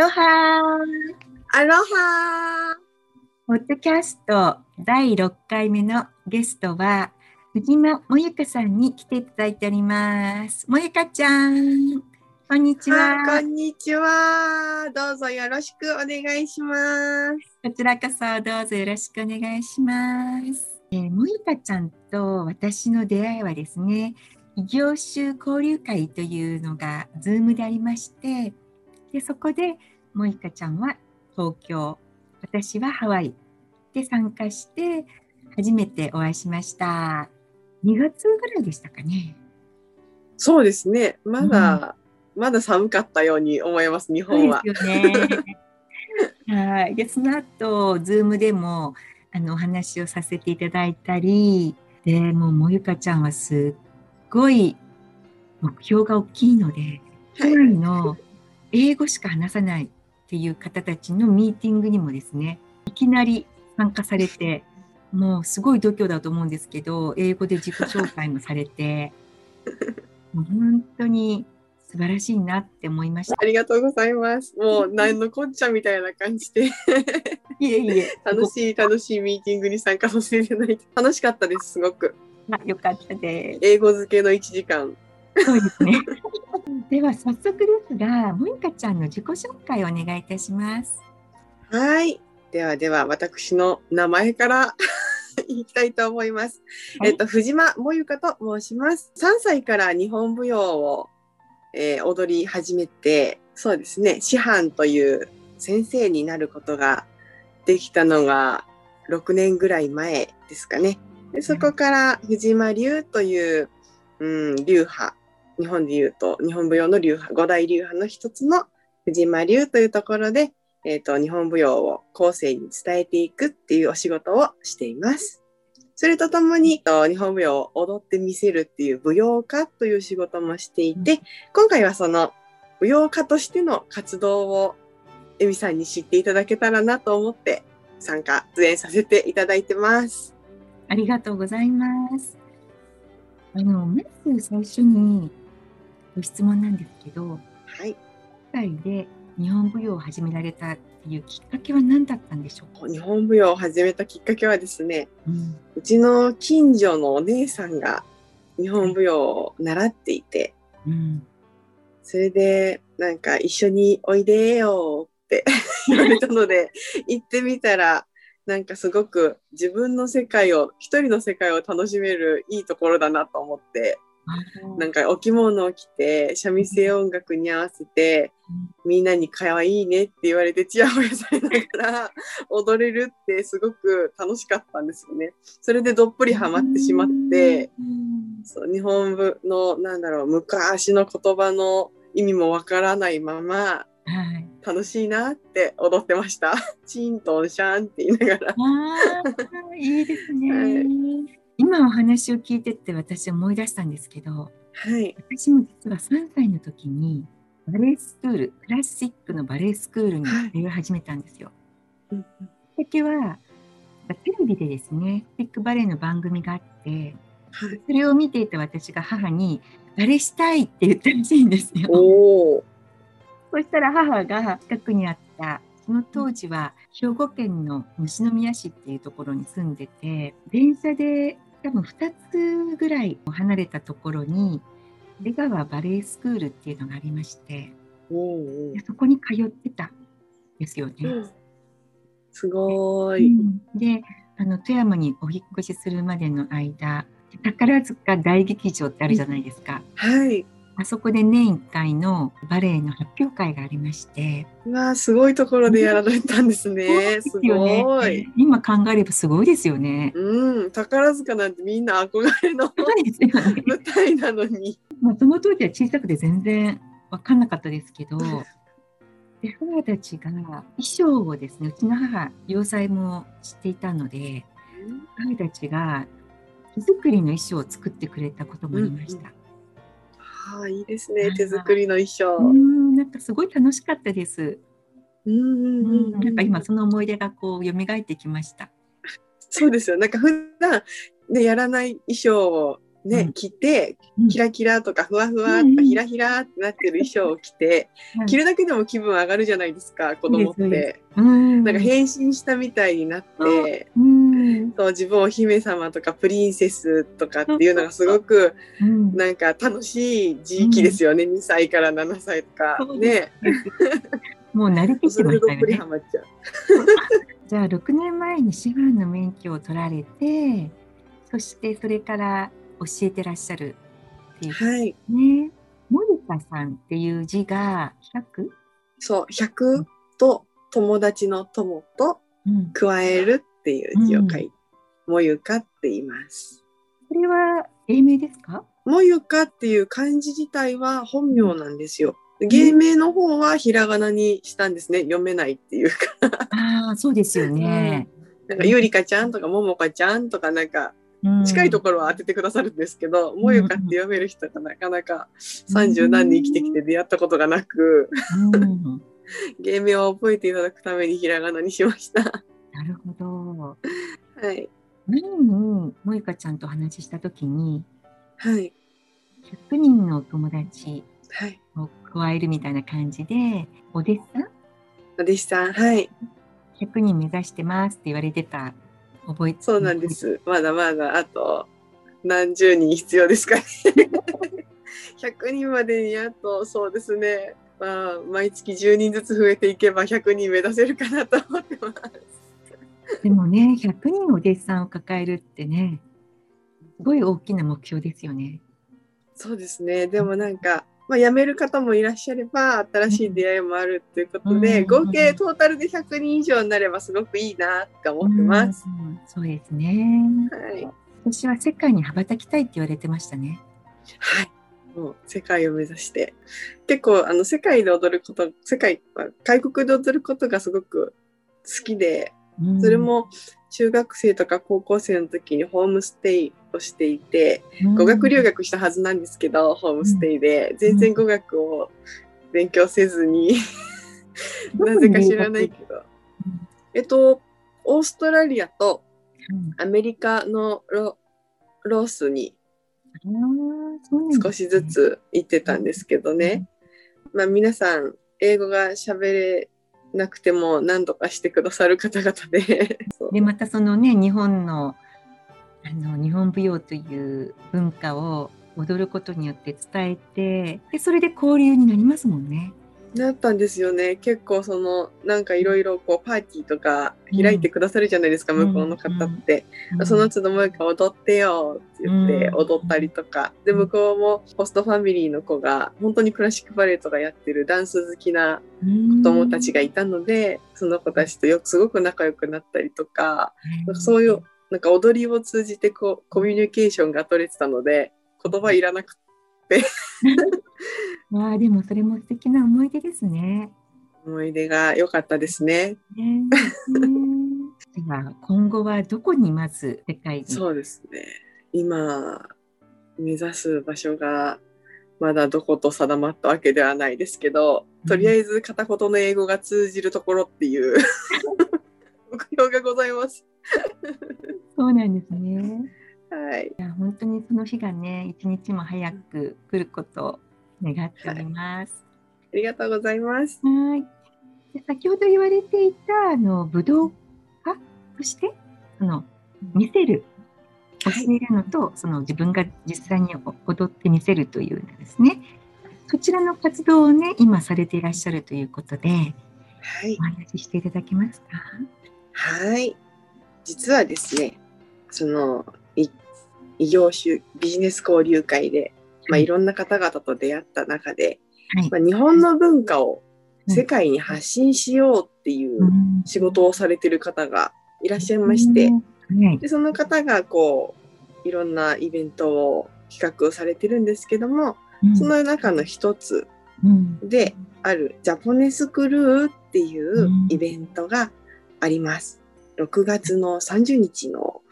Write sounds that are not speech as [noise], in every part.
ロハアロハポッドキャスト第6回目のゲストは藤間もゆかさんに来ていただいております。もゆかちゃん、こんにちは。はい、こんにちは。どうぞよろしくお願いします。こちらこそどうぞよろしくお願いします。えーもゆかちゃんと私の出会いはですね、異業種交流会というのが Zoom でありまして、でそこでもゆかちゃんは東京、私はハワイで参加して初めてお会いしました。2月ぐらいでしたかね。そうですね。まだ、まだ寒かったように思います、日本は。ですよね。[laughs] はい。で、その後、ズームでも、あの、お話をさせていただいたり、で、もう、もゆかちゃんはすっごい目標が大きいので、はいハワイの英語しか話さないっていう方たちのミーティングにもですね、いきなり参加されて、もうすごい度胸だと思うんですけど、英語で自己紹介もされて、[laughs] もう本当に素晴らしいなって思いました。ありがとうございます。もう、何のこっちゃみたいな感じで、[laughs] いえいえ、楽しい、楽しいミーティングに参加させていただいて、楽しかったです、すごく。あよかったです。英語漬けの1時間。そうですね。では早速ですが、もゆかちゃんの自己紹介をお願いいたします。はい。ではでは、私の名前から [laughs] 言いきたいと思います。はいえっと、藤間もゆかと申します。3歳から日本舞踊を、えー踊り始めて、そうですね、師範という先生になることができたのが6年ぐらい前ですかね。でそこから藤間流という、うん、流派、日本で言うと日本舞踊の流派、五大流派の一つの藤間流というところで、えっ、と、日本舞踊を後世に伝えていくっていうお仕事をしています。それとともに、と日本舞踊を踊ってみせるっていう舞踊家という仕事もしていて、今回はその舞踊家としての活動をエミさんに知っていただけたらなと思って参加、出演させていただいてます。ありがとうございます。あの、まず最初にご質問なんですけど、はい。海外で日本舞踊を始められたっていうきっかけは何だったんでしょうか、日本舞踊を始めたきっかけはですね、うん、うちの近所のお姉さんが日本舞踊を習っていて、うん、それで、なんか一緒においでよって [laughs] 言われたので、行ってみたら、なんかすごく自分の世界を、一人の世界を楽しめるいいところだなと思って、なんかお着物を着て、三味線音楽に合わせて、みんなに可愛いねって言われて、ちやほやされながら [laughs] 踊れるってすごく楽しかったんですよね。それでどっぷりハマってしまって、うんそう日本舞のなんだろう昔の言葉の意味もわからないままはい。楽しいなって踊ってました。[laughs] チントンシャンって言いながら。いいですね。はい今お話を聞いてって私思い出したんですけど、はい。私も実は3歳の時にバレエスクール、クラシックのバレエスクールにはい通い始めたんですよ。うんきっかけは、テレビでですね、スティックバレエの番組があって、はい、それを見ていた私が母に、バレエしたいって言ったらしいんですよ。そしたら母が近くにあった、その当時は兵庫県の西宮市っていうところに住んでて、電車で多分2つぐらい離れたところに、出川バレエスクールっていうのがありまして、おそこに通ってたんですよね。うんすごい。んで、あの富山にお引っ越しするまでの間、宝塚大劇場ってあるじゃないですか。はい。あそこで年1回のバレエの発表会がありまして、うわーすごいところでやられたんですね。すそうですごい。今考えればすごいですよね。うん。宝塚なんてみんな憧れの。舞台なのに。まあ、その当時は小さくて全然分かんなかったですけど、[laughs] で母たちが衣装をですね、うちの母、洋裁も知っていたので、母たちが手作りの衣装を作ってくれたこともありました。はあ、いいですね。手作りの衣装。ううんん、なんかすごい楽しかったです。うんうんう、うんん。なんか今その思い出がこう蘇ってきました。そうですよ。なんか普段ねやらない衣装をね、うん。着てうん。キラキラとかふわふわうんうん。とかひらひらってなってる衣装を着て、はい。着るだけでも気分上がるじゃないですか子供って。うん。なんか変身したみたいになって、うん。そう自分をお姫様とかプリンセスとかっていうのがすごくうん。なんか楽しい時期ですよね、2歳から7歳とか。ね。もう慣れてきましたよね。[laughs] じゃあ6年前に師範の免許を取られてそしてそれから教えてらっしゃるっていうはいね森田さんっていう字が 100? そう100と友達の友とうん、加えるっていう字を書いて、もゆかって言います。これは芸名ですか？もゆかっていう漢字自体は本名なんですよ。芸名の方はひらがなにしたんですね。読めないっていうか。ああそうですよね、[laughs] なんかゆりかちゃんとかももかちゃんとかなんかうん近いところは当ててくださるんですけど、もゆかって読める人がなかなか三十何年生きてきて出会ったことがなく、うん [laughs] 芸名を覚えていただくためにひらがなにしました。なるほどはい。前に萌香ちゃんとお話しした時にはい。100人のお友達はい。を加えるみたいな感じでお弟子さん？お弟子さん、はい。100人目指してますって言われてた覚えそうなんで。す。まだまだあと何十人必要ですかね。[laughs] 100人までにあとそうですね。まあ、毎月10人ずつ増えていけば100人目指せるかなと思ってます。でもね100人お弟子さんを抱えるってねすごい大きな目標ですよね。そうですね。でもなんか、まあ、辞める方もいらっしゃれば、新しい出会いもあるということで、うん合計トータルで100人以上になればすごくいいなって思ってます。うんそうですね。はい。私は世界に羽ばたきたいって言われてましたね。はい。もう世界を目指して。結構、あの、世界で踊ること、世界、外国で踊ることがすごく好きで、うんそれも中学生とか高校生の時にホームステイをしていて、語学留学したはずなんですけど、ホームステイで、全然語学を勉強せずに、なぜか知らないけど。えっと、オーストラリアとうん。アメリカのロロースに少しずつ行ってたんですけどね。まあ皆さん、英語が喋れなくても何とかしてくださる方々で。でまたそのね日本のあの日本舞踊という文化を踊ることによって伝えてでそれで交流になりますもんね。なったんですよね。結構その、なんかいろいろこうパーティーとか開いてくださるじゃないですか、うん向こうの方って。うんその都度もう一回踊ってよって言ってうん踊ったりとか。で、向こうもホストファミリーの子が本当にクラシックバレエとかやってるダンス好きな子供たちがいたので、その子たちとよくすごく仲良くなったりとか、かそういう、なんか踊りを通じてこうコミュニケーションが取れてたので、言葉いらなくわあでもそれも素敵な思い出ですね。思い出が良かったですね。ねでは今後はどこにまず世界に？そうですね。今、目指す場所がまだどこと定まったわけではないですけど、とりあえず片言の英語が通じるところっていう [laughs] 目標がございます。そうなんですね。はい。いや本当にその日がね一日も早く来ることを願っております。ありがとうございます。はい。で先ほど言われていたあの武道家としてその見せる教はいえるのと、その自分が実際に踊ってみせるというのですね。そちらの活動をね今されていらっしゃるということではいお。話ししていただけますか？はい。実はですね、その、い異業種ビジネス交流会で、まあ、はいいろんな方々と出会った中で、はい。まあ、日本の文化を世界に発信しようっていううん。仕事をされてる方がいらっしゃいまして、はい。でその方がこういろんなイベントを企画をされてるんですけども、うん。その中の一つうん。であるジャポネスクルーっていうイベントがあります。6月の30日の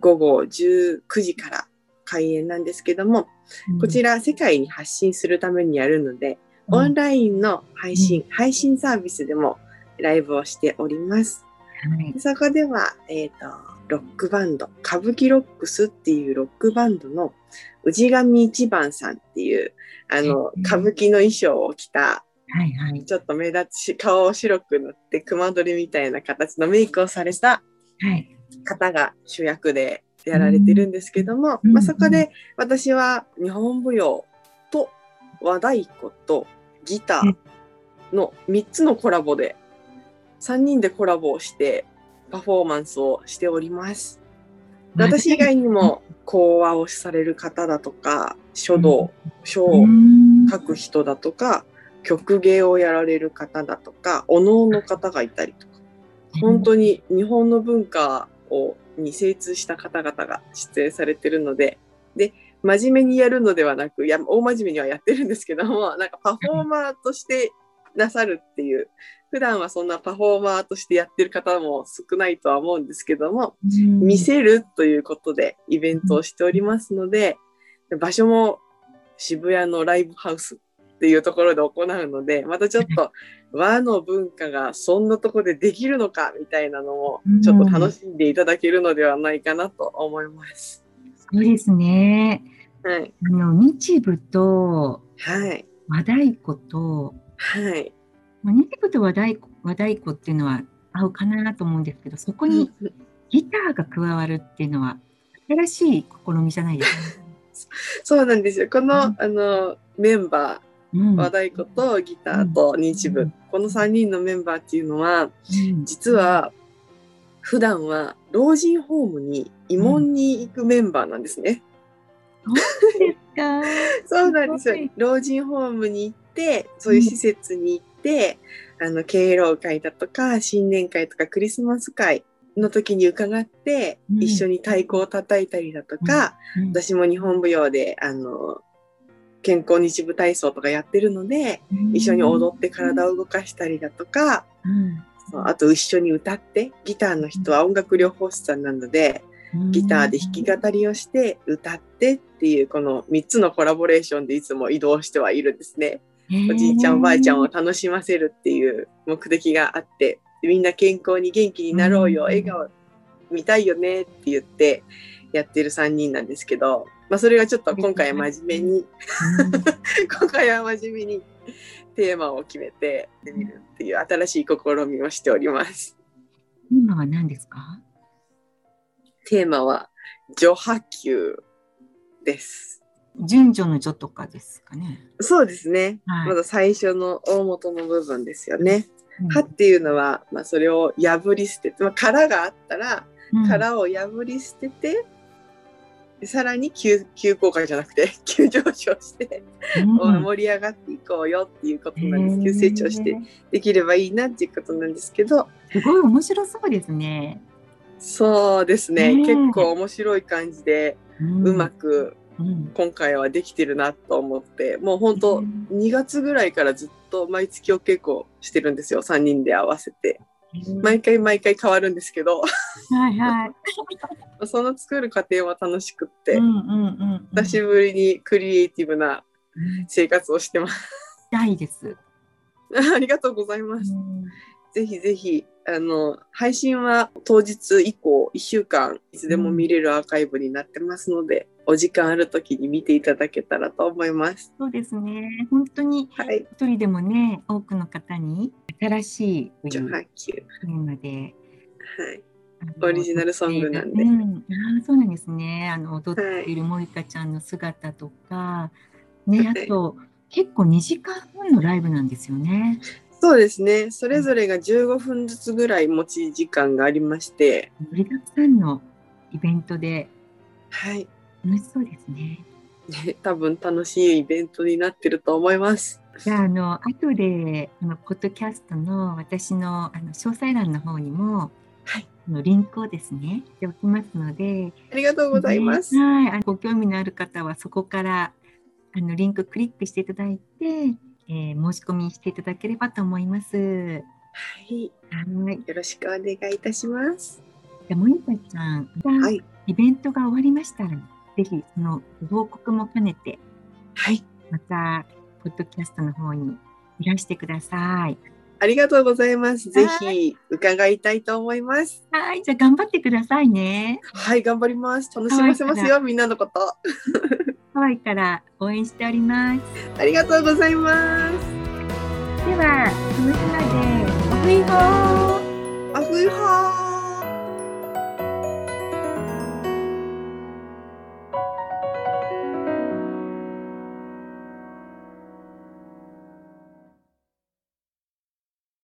午後19時から開演なんですけども、こちら世界に発信するためにやるので、オンラインの配信、配信サービスでもライブをしております。はい。そこでは、えっ、と、ロックバンド、歌舞伎ロックスっていうロックバンドの氏神一番さんっていう、あのうん、歌舞伎の衣装を着た、はいはい。ちょっと目立つし、顔を白く塗って熊取りみたいな形のメイクをされたはい。方が主役でやられてるんですけども、うんまあ、そこで私は日本舞踊と和太鼓とギターの3つのコラボで3人でコラボをしてパフォーマンスをしております。で私以外にも講話をされる方だとか書道書をうん書く人だとか曲芸をやられる方だとかお能の方がいたりとか。本当に日本の文化をに精通した方々が出演されてるので、で、真面目にやるのではなく、いや、大真面目にはやってるんですけども、[laughs] なんかパフォーマーとしてなさるっていう、普段はそんなパフォーマーとしてやってる方も少ないとは思うんですけども、うん。見せるということでイベントをしておりますので、場所も渋谷のライブハウスっていうところで行うので、またちょっと [laughs] 和の文化がそんなところでできるのかみたいなのもちょっと楽しんでいただけるのではないかなと思います。そうですね。はい。あの、日舞とはい。和太鼓と、はい。まあ、日舞と和太鼓和太鼓っていうのは合うかなと思うんですけど、そこにギターが加わるっていうのは新しい試みじゃないですか？[laughs] そうなんですよ。この、うんあの、メンバ和太鼓とギターと日舞、うん。この3人のメンバーっていうのは、うん。実は普段は老人ホームに慰問に行くメンバーなんですね。そう [laughs] なんですよ。老人ホームに行って、そういう施設に行って、あの、敬老会だとか、新年会とかクリスマス会の時に伺って、うん。一緒に太鼓を叩いたりだとか、うん。私も日本舞踊で、あの、健康日舞体操とかやってるので、一緒に踊って体を動かしたりだとか、うん。あと一緒に歌って、ギターの人は音楽療法士さんなので、ギターで弾き語りをして歌ってっていうこの3つのコラボレーションでいつも移動してはいるんですね。おじいちゃんおばあちゃんを楽しませるっていう目的があってでみんな健康に元気になろうよ、うん。笑顔見たいよねって言ってやってる3人なんですけど、まあ、それがちょっと今回は真面目に今回は真面目にテーマを決めてやってみるっていう新しい試みをしております。今は何ですか？テーマは序波球です。順序の序とかですかね？そうですね。はいまだ最初の大元の部分ですよね。うん歯っていうのは、まあ、それを破り捨てて、まあ、殻があったらうん殻を破り捨てて、でさらに急急降下じゃなくて [laughs] 急上昇して、うん。盛り上がっていこうよっていうことなんです。急成長してできればいいなっていうことなんですけど。すごい面白そうですね。そうですね、うん結構面白い感じでうまくうん。今回はできてるなと思ってもう本当うん。2月ぐらいからずっと毎月お稽古してるんですよ。3人で合わせて。毎回毎回変わるんですけど。はいはい。その作る過程は楽しくって。久しぶりにクリエイティブなうん生活をしてます。大です。[laughs] ありがとうございます。うんぜひぜひ、あの、配信は当日以降1週間いつでも見れるアーカイブになってますので、お時間ある時に見ていただけたらと思います。そうですね。本当にはい。一人でもね、多くの方に新しいとじゃあ、いうはい。テーマで。はい。あのオリジナルソングなんでうん、ああそうなんですね。あの踊っている森田ちゃんの姿とか、ね、はいあと結構2時間半のライブなんですよね。そうですね。それぞれが15分ずつぐらい持ち時間がありまして、盛りだくさんのイベントではい。楽しそうですね。ね多分楽しいイベントになってると思います。じゃあ、あの、後で、あの、ポッドキャストの私の、あの、詳細欄の方にも、のリンクをですね、しておきますので、ありがとうございます。ねはい、ご興味のある方はそこからあのリンククリックしていただいて、えー申し込みしていただければと思います。はい。はい。よろしくお願いいたします。じゃあ、モニカちゃん、はい。イベントが終わりましたら、ぜひそのご報告も兼ねて、はい。また、ポッドキャストの方にいらしてください。ありがとうございます。ぜひ伺いたいと思います。はい、じゃ頑張ってくださいね。はい、頑張ります。楽しませますよ、みんなのこと。ハワイから応援しております。ありがとうございます。では、このまで、アフイホー。アフイホー。